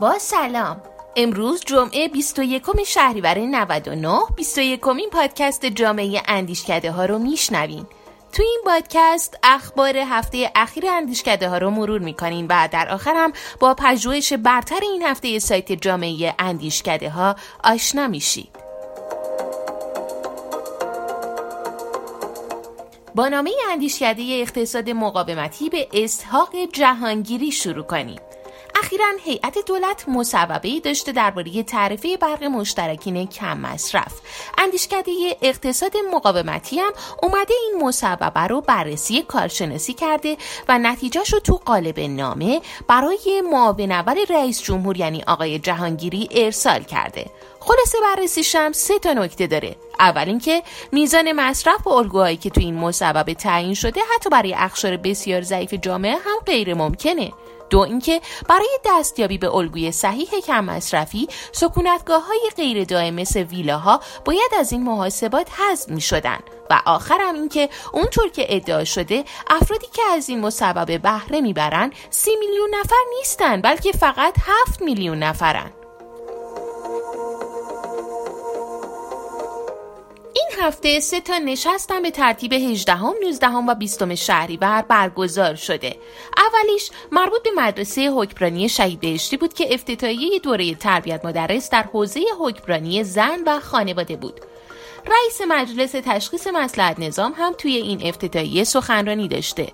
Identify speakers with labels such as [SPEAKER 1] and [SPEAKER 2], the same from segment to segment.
[SPEAKER 1] با سلام. امروز جمعه 21 شهریور 99 21 پادکست جامعه اندیشکده ها رو میشنوین. تو این پادکست اخبار هفته اخیر اندیشکده ها رو مرور می‌کنین و در آخر هم با پژوهش برتر این هفته سایت جامعه اندیشکده ها آشنا میشید. با نامه اندیشکده اقتصاد مقاومتی به اسحاق جهانگیری شروع کنیم. اخیرا هیئت دولت مصوبه داشته درباره تعرفه برق مشترکین کم مصرف. اندیشکده اقتصاد مقاومتی هم اومده این مصوبه رو بررسی کارشناسی کرده و نتیجهش رو تو قالب نامه برای معاون اول رئیس جمهور یعنی آقای جهانگیری ارسال کرده. خلاصه بررسیش هم سه تا نکته داره. اول اینکه میزان مصرف و الگوهایی که تو این مصوبه تعیین شده حتی برای اخشار بسیار ضعیف جامعه هم غیر ممکنه دو اینکه برای دستیابی به الگوی صحیح کم مصرفی سکونتگاه های غیر دائم مثل ویلاها باید از این محاسبات حذف می شدن و آخرم اینکه اونطور که ادعا شده افرادی که از این مصوبه بهره می‌برن سی میلیون نفر نیستن بلکه فقط هفت میلیون نفرن. هفته سه تا نشستن به ترتیب 18 19 و 20 شهریور برگزار شده. اولیش مربوط به مدرسه حکمرانی شهید بهشتی بود که افتتاحیه دوره تربیت مدرس در حوزه حکمرانی زن و خانواده بود. رئیس مجلس تشخیص مسلحت نظام هم توی این افتتاحیه سخنرانی داشته.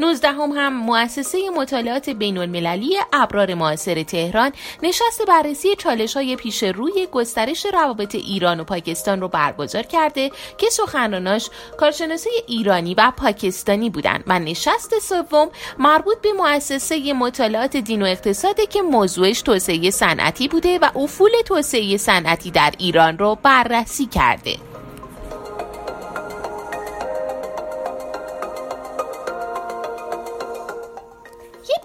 [SPEAKER 1] 19 هم, هم مؤسسه مطالعات بین المللی ابرار معاصر تهران نشست بررسی چالش های پیش روی گسترش روابط ایران و پاکستان رو برگزار کرده که سخنراناش کارشناسی ایرانی و پاکستانی بودند و نشست سوم مربوط به مؤسسه مطالعات دین و اقتصاده که موضوعش توسعه صنعتی بوده و افول توسعه صنعتی در ایران رو بررسی کرده.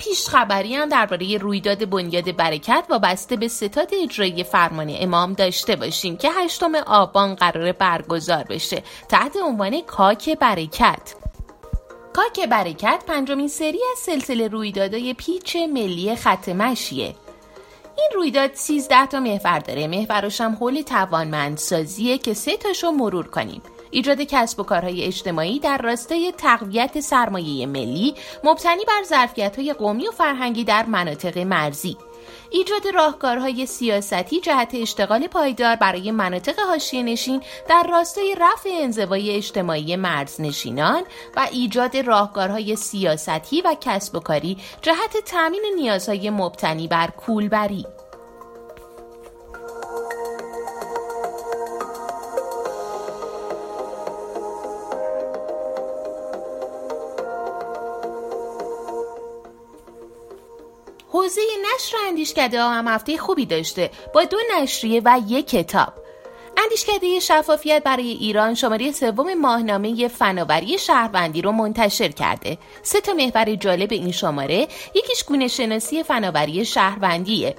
[SPEAKER 1] پیش خبری هم درباره رویداد بنیاد برکت وابسته به ستاد اجرایی فرمان امام داشته باشیم که هشتم آبان قرار برگزار بشه. تحت عنوان کاک برکت. کاک برکت پنجمین سری از سلسله رویدادهای پیچ ملی خط مشیه. این رویداد 13 تا محور داره. محورش هم حول توانمندسازیه که سه تاشو مرور کنیم. ایجاد کسب و کارهای اجتماعی در راستای تقویت سرمایه ملی مبتنی بر ظرفیت‌های قومی و فرهنگی در مناطق مرزی. ایجاد راهکارهای سیاستی جهت اشتغال پایدار برای مناطق حاشیه نشین در راستای رفع انزوای اجتماعی مرزنشینان و ایجاد راهکارهای سیاستی و کسب و کاری جهت تامین نیازهای مبتنی بر کولبری. حوزه نشر اندیشکده ها هم هفته خوبی داشته با دو نشریه و یک کتاب اندیشکده شفافیت برای ایران شماره سوم ماهنامه فناوری شهروندی رو منتشر کرده. سه تا محور جالب این شماره یکیش گونه شناسی فناوری شهروندیه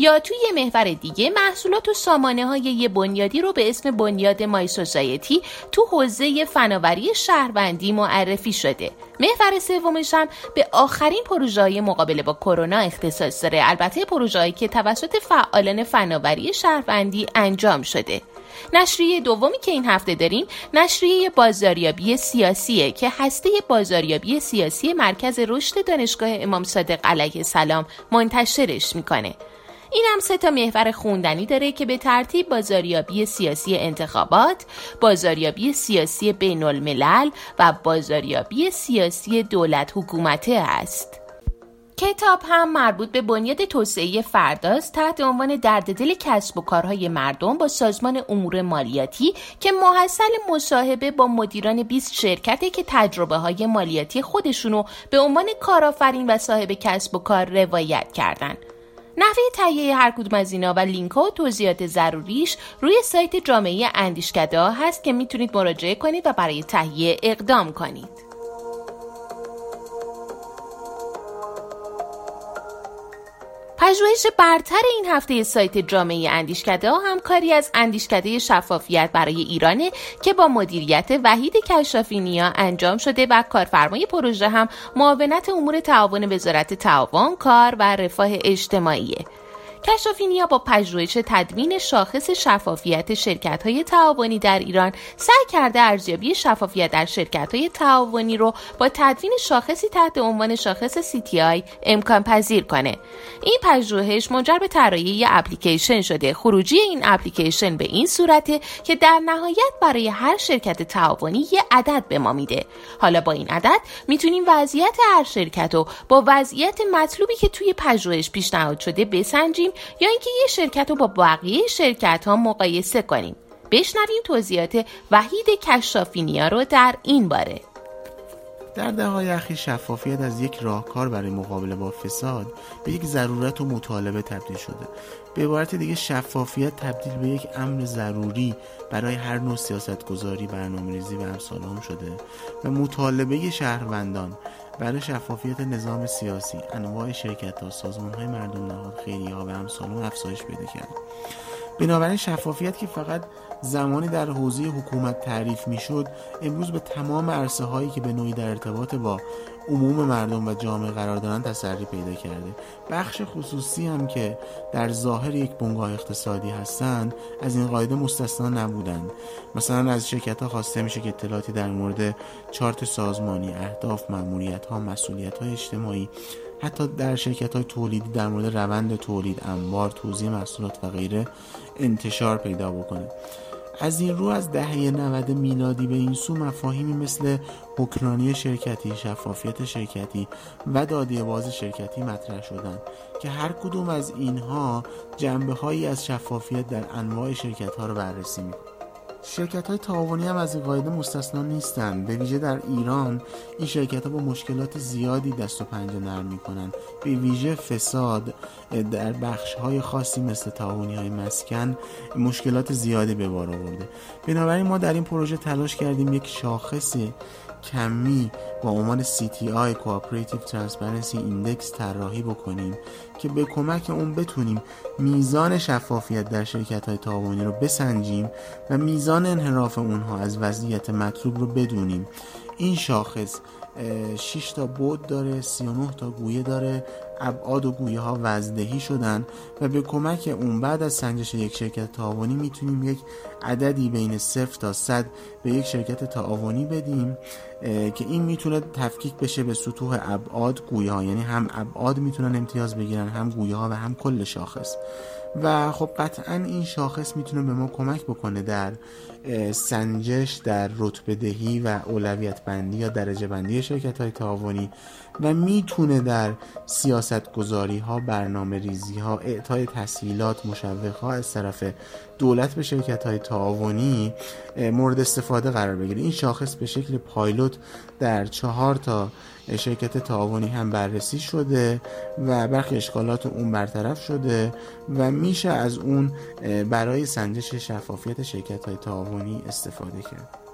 [SPEAKER 1] یا توی یه محور دیگه محصولات و سامانه های یه بنیادی رو به اسم بنیاد مای سوسایتی تو حوزه فناوری شهروندی معرفی شده. محور سومش هم به آخرین پروژه های مقابله با کرونا اختصاص داره. البته پروژه‌ای که توسط فعالان فناوری شهروندی انجام شده. نشریه دومی که این هفته داریم نشریه بازاریابی سیاسیه که هسته بازاریابی سیاسی مرکز رشد دانشگاه امام صادق علیه السلام منتشرش می‌کنه. این هم سه تا محور خوندنی داره که به ترتیب بازاریابی سیاسی انتخابات، بازاریابی سیاسی بین الملل و بازاریابی سیاسی دولت حکومته است. کتاب هم مربوط به بنیاد توسعه فرداست تحت عنوان درد دل کسب و کارهای مردم با سازمان امور مالیاتی که محصل مصاحبه با مدیران 20 شرکته که تجربه های مالیاتی خودشونو به عنوان کارآفرین و صاحب کسب و کار روایت کردند. نحوه تهیه هر کدوم از اینا و لینک و توضیحات ضروریش روی سایت جامعه اندیشکده هست که می‌تونید مراجعه کنید و برای تهیه اقدام کنید. پژوهش برتر این هفته سایت جامعه اندیشکده ها هم کاری از اندیشکده شفافیت برای ایرانه که با مدیریت وحید کشافی نیا انجام شده و کارفرمای پروژه هم معاونت امور تعاون وزارت تعاون کار و رفاه اجتماعیه. کشافینیا با پژوهش تدوین شاخص شفافیت شرکت های تعاونی در ایران سعی کرده ارزیابی شفافیت در شرکت های تعاونی رو با تدوین شاخصی تحت عنوان شاخص CTI امکان پذیر کنه. این پژوهش منجر به طراحی اپلیکیشن شده. خروجی این اپلیکیشن به این صورته که در نهایت برای هر شرکت تعاونی یه عدد به ما میده. حالا با این عدد می‌تونیم وضعیت هر شرکت رو با وضعیت مطلوبی که توی پژوهش پیشنهاد شده بسنجیم یا اینکه یه شرکت رو با بقیه شرکت ها مقایسه کنیم. بشنویم توضیحات وحید کشافینیا رو در این باره.
[SPEAKER 2] در دههای اخیر شفافیت از یک راهکار برای مقابله با فساد به یک ضرورت و مطالبه تبدیل شده. به عبارت دیگه شفافیت تبدیل به یک امر ضروری برای هر نوع سیاست گذاری برنامه ریزی و امثال شده و مطالبه شهروندان برای شفافیت نظام سیاسی انواع شرکت ها سازمان های مردم نهاد خیریه و امثال افزایش پیدا کرده. بنابراین شفافیت که فقط زمانی در حوزه حکومت تعریف می‌شد امروز به تمام عرصه هایی که به نوعی در ارتباط با عموم مردم و جامعه قرار دارن تسری پیدا کرده. بخش خصوصی هم که در ظاهر یک بنگاه اقتصادی هستند از این قاعده مستثنا نبودند. مثلا از شرکت ها خواسته میشه که اطلاعاتی در مورد چارت سازمانی اهداف مأموریت ها مسئولیت های اجتماعی حتی در شرکت های تولیدی در مورد روند تولید انبار توزیع محصولات و غیره انتشار پیدا بکنه. از این رو از دهه 90 میلادی به این سو مفاهیمی مثل حکرانی شرکتی، شفافیت شرکتی و دادی باز شرکتی مطرح شدند که هر کدوم از اینها جنبه هایی از شفافیت در انواع شرکت ها رو بررسی می‌کنه. شرکت های تعاونی هم از این قاعده مستثنا نیستند به ویژه در ایران این شرکت ها با مشکلات زیادی دست و پنجه نرم می‌کنند به ویژه فساد در بخش های خاصی مثل تعاونی های مسکن مشکلات زیادی به بار آورده. بنابراین ما در این پروژه تلاش کردیم یک شاخص کمی با عنوان CTI Cooperative Transparency Index طراحی بکنیم که به کمک اون بتونیم میزان شفافیت در شرکت های تعاونی رو بسنجیم و میزان انحراف اونها از وضعیت مطلوب رو بدونیم. این شاخص 6 تا بود داره 39 تا گویه داره ابعاد و گویه ها وزدهی شدن و به کمک اون بعد از سنجش یک شرکت تعاونی می‌تونیم یک عددی بین 0 تا 100 به یک شرکت تعاونی بدیم که این می‌تونه تفکیک بشه به سطوح ابعاد گویه ها یعنی هم ابعاد می‌تونن امتیاز بگیرن هم گویه ها و هم کل شاخص. و خب قطعا این شاخص می‌تونه به ما کمک بکنه در سنجش در رتبه دهی و اولویت بندی یا درجه بندی شرکت های تعاونی و می‌تونه در سیاست گذاری ها برنامه ریزی ها اعطای تسهیلات مشوق ها از طرف دولت به شرکت های تعاونی مورد استفاده قرار بگیره. این شاخص به شکل پایلوت در چهار تا شرکت تعاونی هم بررسی شده و برخی اشکالات اون برطرف شده و میشه از اون برای سنجش شفافیت شرکت های تعاونی استفاده کرد.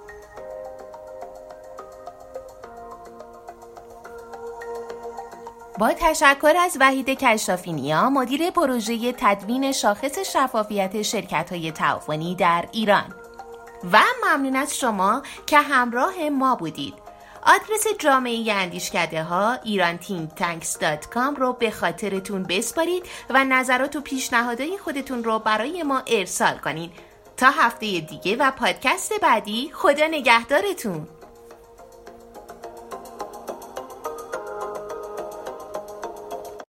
[SPEAKER 1] با تشکر از وحید کشافینیا مدیر پروژه تدوین شاخص شفافیت شرکت های تعاونی در ایران. و ممنون از شما که همراه ما بودید. آدرس جامعه اندیشکده ها ایران رو به خاطرتون بسپارید و نظرات و پیشنهادهای خودتون رو برای ما ارسال کنید. تا هفته دیگه و پادکست بعدی خدا نگهدارتون.